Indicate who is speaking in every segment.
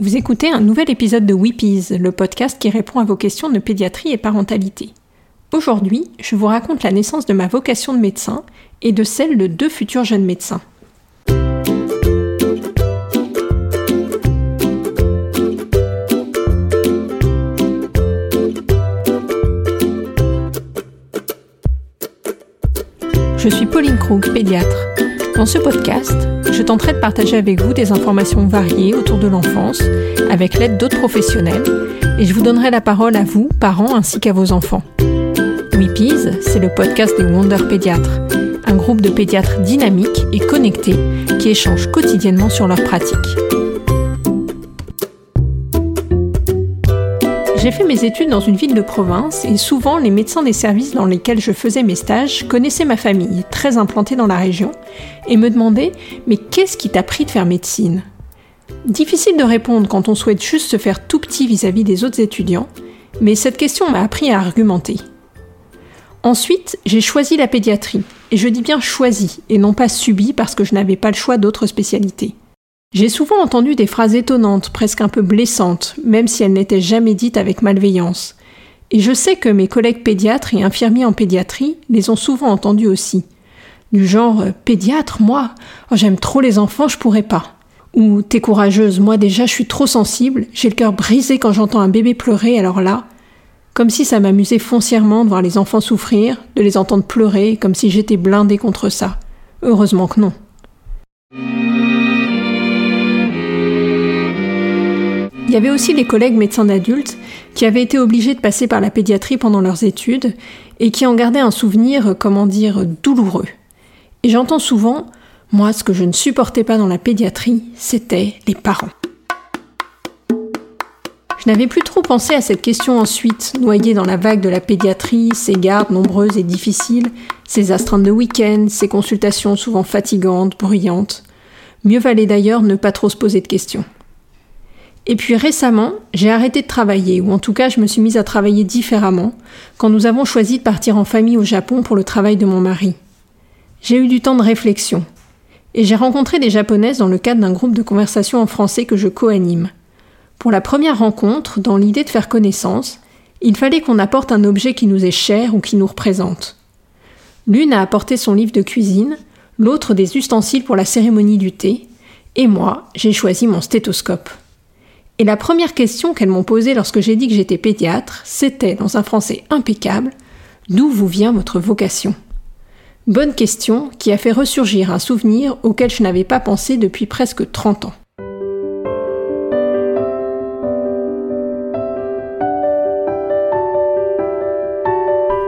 Speaker 1: Vous écoutez un nouvel épisode de Weepies, le podcast qui répond à vos questions de pédiatrie et parentalité. Aujourd'hui, je vous raconte la naissance de ma vocation de médecin et de celle de deux futurs jeunes médecins. Je suis Pauline Krug, pédiatre. Dans ce podcast, je tenterai de partager avec vous des informations variées autour de l'enfance, avec l'aide d'autres professionnels, et je vous donnerai la parole à vous, parents, ainsi qu'à vos enfants. Weepies, c'est le podcast des Wonder Pédiatres, un groupe de pédiatres dynamiques et connectés qui échangent quotidiennement sur leurs pratiques. J'ai fait mes études dans une ville de province et souvent les médecins des services dans lesquels je faisais mes stages connaissaient ma famille, très implantée dans la région, et me demandaient Mais qu'est-ce qui t'a pris de faire médecine? Difficile de répondre quand on souhaite juste se faire tout petit vis-à-vis des autres étudiants, mais cette question m'a appris à argumenter. Ensuite, j'ai choisi la pédiatrie, et je dis bien choisi, et non pas subi parce que je n'avais pas le choix d'autres spécialités. J'ai souvent entendu des phrases étonnantes, presque un peu blessantes, même si elles n'étaient jamais dites avec malveillance. Et je sais que mes collègues pédiatres et infirmiers en pédiatrie les ont souvent entendues aussi. Du genre euh, Pédiatre, moi? Oh, J'aime trop les enfants, je pourrais pas. Ou T'es courageuse, moi déjà je suis trop sensible, j'ai le cœur brisé quand j'entends un bébé pleurer, alors là. Comme si ça m'amusait foncièrement de voir les enfants souffrir, de les entendre pleurer, comme si j'étais blindée contre ça. Heureusement que non. Il y avait aussi les collègues médecins d'adultes qui avaient été obligés de passer par la pédiatrie pendant leurs études et qui en gardaient un souvenir, comment dire, douloureux. Et j'entends souvent, moi, ce que je ne supportais pas dans la pédiatrie, c'était les parents. Je n'avais plus trop pensé à cette question ensuite, noyée dans la vague de la pédiatrie, ses gardes nombreuses et difficiles, ses astreintes de week-end, ses consultations souvent fatigantes, bruyantes. Mieux valait d'ailleurs ne pas trop se poser de questions. Et puis récemment, j'ai arrêté de travailler, ou en tout cas je me suis mise à travailler différemment, quand nous avons choisi de partir en famille au Japon pour le travail de mon mari. J'ai eu du temps de réflexion, et j'ai rencontré des japonaises dans le cadre d'un groupe de conversation en français que je co-anime. Pour la première rencontre, dans l'idée de faire connaissance, il fallait qu'on apporte un objet qui nous est cher ou qui nous représente. L'une a apporté son livre de cuisine, l'autre des ustensiles pour la cérémonie du thé, et moi, j'ai choisi mon stéthoscope. Et la première question qu'elles m'ont posée lorsque j'ai dit que j'étais pédiatre, c'était, dans un français impeccable, D'où vous vient votre vocation? Bonne question qui a fait ressurgir un souvenir auquel je n'avais pas pensé depuis presque 30 ans.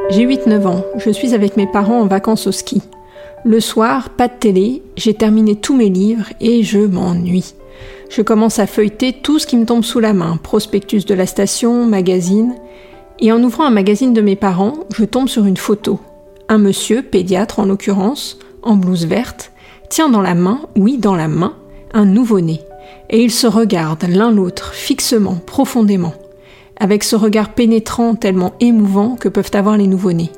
Speaker 1: J'ai 8-9 ans, je suis avec mes parents en vacances au ski. Le soir, pas de télé, j'ai terminé tous mes livres et je m'ennuie. Je commence à feuilleter tout ce qui me tombe sous la main, prospectus de la station, magazine, et en ouvrant un magazine de mes parents, je tombe sur une photo. Un monsieur, pédiatre en l'occurrence, en blouse verte, tient dans la main, oui dans la main, un nouveau-né, et ils se regardent l'un l'autre fixement, profondément, avec ce regard pénétrant tellement émouvant que peuvent avoir les nouveau-nés.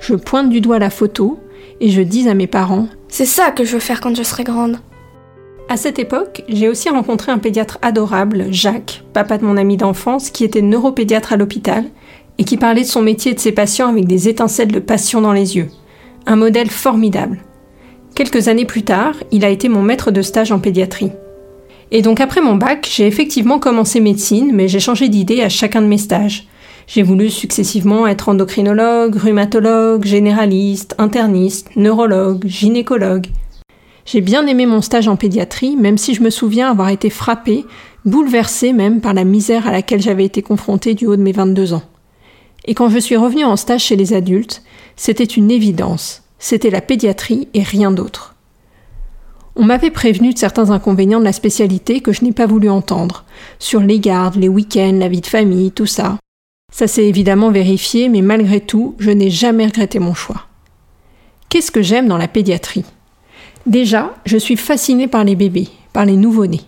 Speaker 1: Je pointe du doigt la photo et je dis à mes parents
Speaker 2: C'est ça que je veux faire quand je serai grande.
Speaker 1: À cette époque, j'ai aussi rencontré un pédiatre adorable, Jacques, papa de mon ami d'enfance, qui était neuropédiatre à l'hôpital et qui parlait de son métier et de ses patients avec des étincelles de passion dans les yeux. Un modèle formidable. Quelques années plus tard, il a été mon maître de stage en pédiatrie. Et donc après mon bac, j'ai effectivement commencé médecine, mais j'ai changé d'idée à chacun de mes stages. J'ai voulu successivement être endocrinologue, rhumatologue, généraliste, interniste, neurologue, gynécologue. J'ai bien aimé mon stage en pédiatrie, même si je me souviens avoir été frappée, bouleversée même par la misère à laquelle j'avais été confrontée du haut de mes 22 ans. Et quand je suis revenue en stage chez les adultes, c'était une évidence. C'était la pédiatrie et rien d'autre. On m'avait prévenu de certains inconvénients de la spécialité que je n'ai pas voulu entendre, sur les gardes, les week-ends, la vie de famille, tout ça. Ça s'est évidemment vérifié, mais malgré tout, je n'ai jamais regretté mon choix. Qu'est-ce que j'aime dans la pédiatrie? Déjà, je suis fascinée par les bébés, par les nouveau-nés,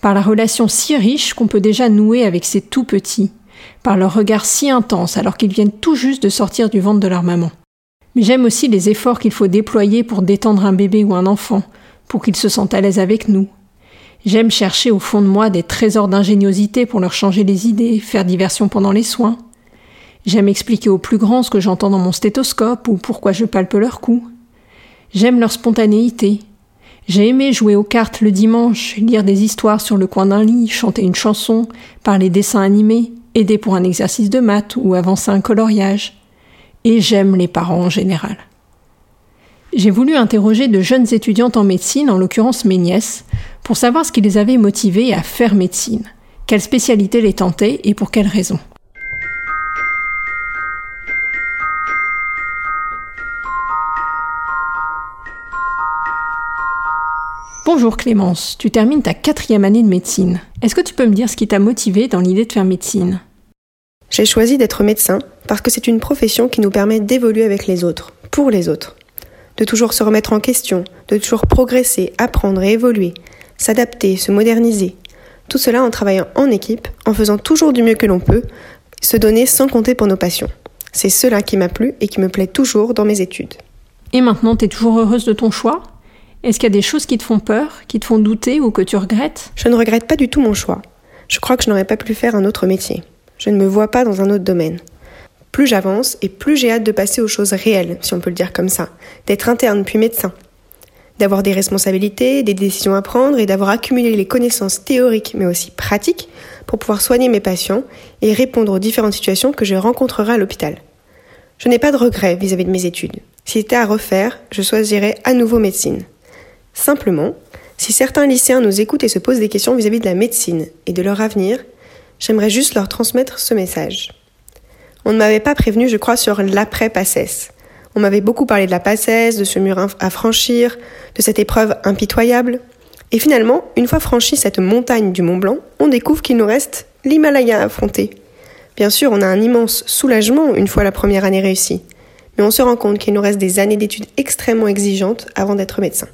Speaker 1: par la relation si riche qu'on peut déjà nouer avec ces tout petits, par leur regard si intense alors qu'ils viennent tout juste de sortir du ventre de leur maman. Mais j'aime aussi les efforts qu'il faut déployer pour détendre un bébé ou un enfant, pour qu'il se sente à l'aise avec nous. J'aime chercher au fond de moi des trésors d'ingéniosité pour leur changer les idées, faire diversion pendant les soins. J'aime expliquer aux plus grands ce que j'entends dans mon stéthoscope ou pourquoi je palpe leur cou. J'aime leur spontanéité. J'ai aimé jouer aux cartes le dimanche, lire des histoires sur le coin d'un lit, chanter une chanson, parler dessins animés, aider pour un exercice de maths ou avancer un coloriage. Et j'aime les parents en général. J'ai voulu interroger de jeunes étudiantes en médecine, en l'occurrence mes nièces, pour savoir ce qui les avait motivées à faire médecine, quelle spécialité les tentait et pour quelles raisons. Bonjour Clémence, tu termines ta quatrième année de médecine. Est-ce que tu peux me dire ce qui t'a motivé dans l'idée de faire médecine?
Speaker 3: J'ai choisi d'être médecin parce que c'est une profession qui nous permet d'évoluer avec les autres, pour les autres de toujours se remettre en question, de toujours progresser, apprendre et évoluer, s'adapter, se moderniser. Tout cela en travaillant en équipe, en faisant toujours du mieux que l'on peut, se donner sans compter pour nos passions. C'est cela qui m'a plu et qui me plaît toujours dans mes études.
Speaker 1: Et maintenant, tu es toujours heureuse de ton choix? Est-ce qu'il y a des choses qui te font peur, qui te font douter ou que tu regrettes?
Speaker 3: Je ne regrette pas du tout mon choix. Je crois que je n'aurais pas pu faire un autre métier. Je ne me vois pas dans un autre domaine. Plus j'avance et plus j'ai hâte de passer aux choses réelles, si on peut le dire comme ça, d'être interne puis médecin, d'avoir des responsabilités, des décisions à prendre et d'avoir accumulé les connaissances théoriques mais aussi pratiques pour pouvoir soigner mes patients et répondre aux différentes situations que je rencontrerai à l'hôpital. Je n'ai pas de regrets vis-à-vis de mes études. Si c'était à refaire, je choisirais à nouveau médecine. Simplement, si certains lycéens nous écoutent et se posent des questions vis-à-vis -vis de la médecine et de leur avenir, j'aimerais juste leur transmettre ce message. On ne m'avait pas prévenu, je crois, sur l'après-PACES. On m'avait beaucoup parlé de la PACES, de ce mur à franchir, de cette épreuve impitoyable. Et finalement, une fois franchi cette montagne du Mont Blanc, on découvre qu'il nous reste l'Himalaya à affronter. Bien sûr, on a un immense soulagement une fois la première année réussie, mais on se rend compte qu'il nous reste des années d'études extrêmement exigeantes avant d'être médecin.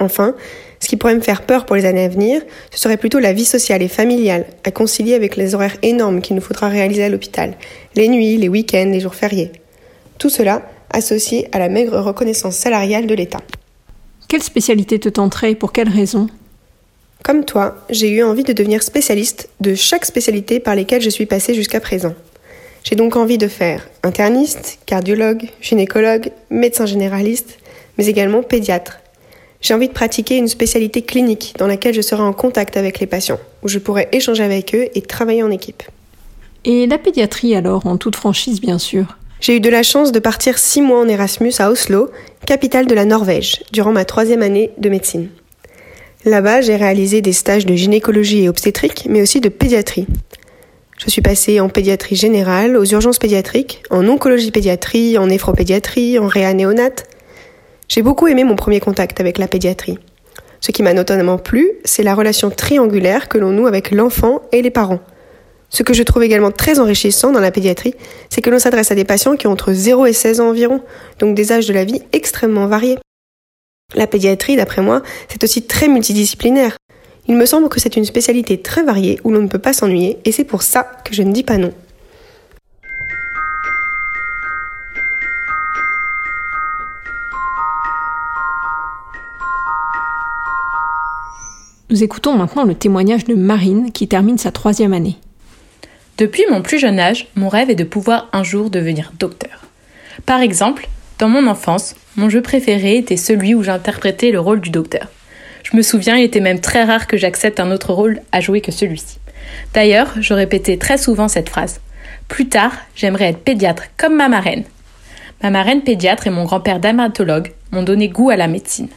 Speaker 3: Enfin, ce qui pourrait me faire peur pour les années à venir, ce serait plutôt la vie sociale et familiale, à concilier avec les horaires énormes qu'il nous faudra réaliser à l'hôpital, les nuits, les week-ends, les jours fériés. Tout cela associé à la maigre reconnaissance salariale de l'État.
Speaker 1: Quelle spécialité te tenterait et pour quelles raisons
Speaker 3: Comme toi, j'ai eu envie de devenir spécialiste de chaque spécialité par lesquelles je suis passée jusqu'à présent. J'ai donc envie de faire interniste, cardiologue, gynécologue, médecin généraliste, mais également pédiatre, j'ai envie de pratiquer une spécialité clinique dans laquelle je serai en contact avec les patients, où je pourrai échanger avec eux et travailler en équipe.
Speaker 1: Et la pédiatrie alors, en toute franchise bien sûr
Speaker 3: J'ai eu de la chance de partir six mois en Erasmus à Oslo, capitale de la Norvège, durant ma troisième année de médecine. Là-bas, j'ai réalisé des stages de gynécologie et obstétrique, mais aussi de pédiatrie. Je suis passée en pédiatrie générale, aux urgences pédiatriques, en oncologie pédiatrie, en néphropédiatrie, en réanéonate, j'ai beaucoup aimé mon premier contact avec la pédiatrie. Ce qui m'a notamment plu, c'est la relation triangulaire que l'on noue avec l'enfant et les parents. Ce que je trouve également très enrichissant dans la pédiatrie, c'est que l'on s'adresse à des patients qui ont entre 0 et 16 ans environ, donc des âges de la vie extrêmement variés. La pédiatrie, d'après moi, c'est aussi très multidisciplinaire. Il me semble que c'est une spécialité très variée où l'on ne peut pas s'ennuyer, et c'est pour ça que je ne dis pas non.
Speaker 1: Nous écoutons maintenant le témoignage de Marine qui termine sa troisième année.
Speaker 4: Depuis mon plus jeune âge, mon rêve est de pouvoir un jour devenir docteur. Par exemple, dans mon enfance, mon jeu préféré était celui où j'interprétais le rôle du docteur. Je me souviens, il était même très rare que j'accepte un autre rôle à jouer que celui-ci. D'ailleurs, je répétais très souvent cette phrase. Plus tard, j'aimerais être pédiatre comme ma marraine. Ma marraine pédiatre et mon grand-père dermatologue m'ont donné goût à la médecine.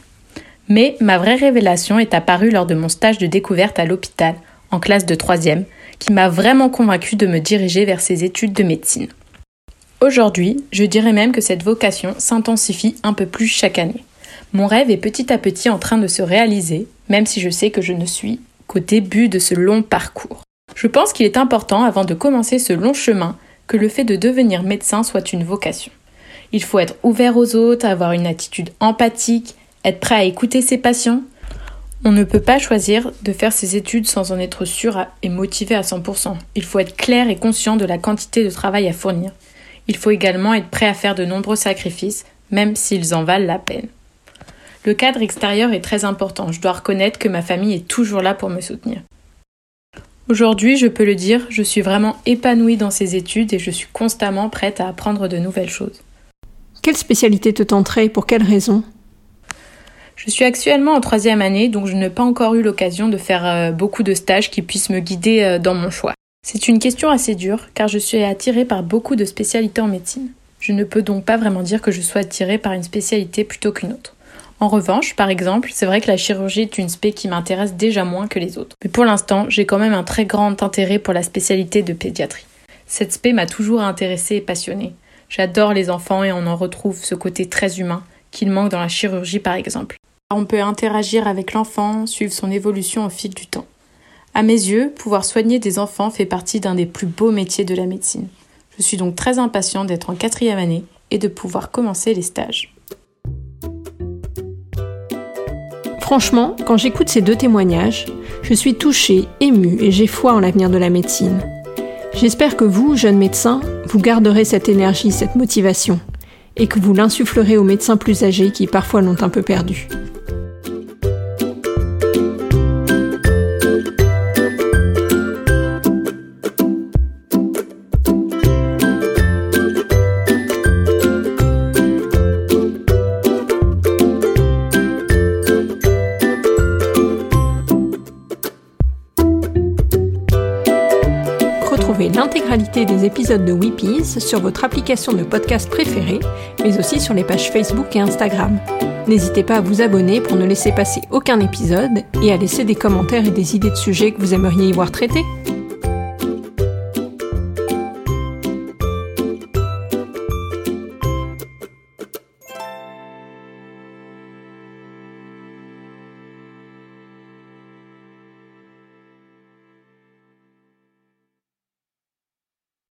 Speaker 4: Mais ma vraie révélation est apparue lors de mon stage de découverte à l'hôpital, en classe de troisième, qui m'a vraiment convaincu de me diriger vers ces études de médecine. Aujourd'hui, je dirais même que cette vocation s'intensifie un peu plus chaque année. Mon rêve est petit à petit en train de se réaliser, même si je sais que je ne suis qu'au début de ce long parcours. Je pense qu'il est important, avant de commencer ce long chemin, que le fait de devenir médecin soit une vocation. Il faut être ouvert aux autres, avoir une attitude empathique, être prêt à écouter ses patients. On ne peut pas choisir de faire ses études sans en être sûr et motivé à 100%. Il faut être clair et conscient de la quantité de travail à fournir. Il faut également être prêt à faire de nombreux sacrifices, même s'ils en valent la peine. Le cadre extérieur est très important. Je dois reconnaître que ma famille est toujours là pour me soutenir. Aujourd'hui, je peux le dire, je suis vraiment épanouie dans ces études et je suis constamment prête à apprendre de nouvelles choses.
Speaker 1: Quelle spécialité te tenterait et pour quelles raisons
Speaker 4: Je suis actuellement en troisième année, donc je n'ai pas encore eu l'occasion de faire euh, beaucoup de stages qui puissent me guider euh, dans mon choix. C'est une question assez dure, car je suis attirée par beaucoup de spécialités en médecine. Je ne peux donc pas vraiment dire que je sois attirée par une spécialité plutôt qu'une autre. En revanche, par exemple, c'est vrai que la chirurgie est une spé qui m'intéresse déjà moins que les autres. Mais pour l'instant, j'ai quand même un très grand intérêt pour la spécialité de pédiatrie. Cette spé m'a toujours intéressée et passionnée. J'adore les enfants et on en retrouve ce côté très humain qu'il manque dans la chirurgie par exemple. On peut interagir avec l'enfant, suivre son évolution au fil du temps. À mes yeux, pouvoir soigner des enfants fait partie d'un des plus beaux métiers de la médecine. Je suis donc très impatient d'être en quatrième année et de pouvoir commencer les stages.
Speaker 1: Franchement, quand j'écoute ces deux témoignages, je suis touchée, émue et j'ai foi en l'avenir de la médecine. J'espère que vous, jeunes médecins, vous garderez cette énergie, cette motivation, et que vous l'insufflerez aux médecins plus âgés qui parfois l'ont un peu perdu. Des épisodes de Weepies sur votre application de podcast préférée, mais aussi sur les pages Facebook et Instagram. N'hésitez pas à vous abonner pour ne laisser passer aucun épisode et à laisser des commentaires et des idées de sujets que vous aimeriez y voir traités.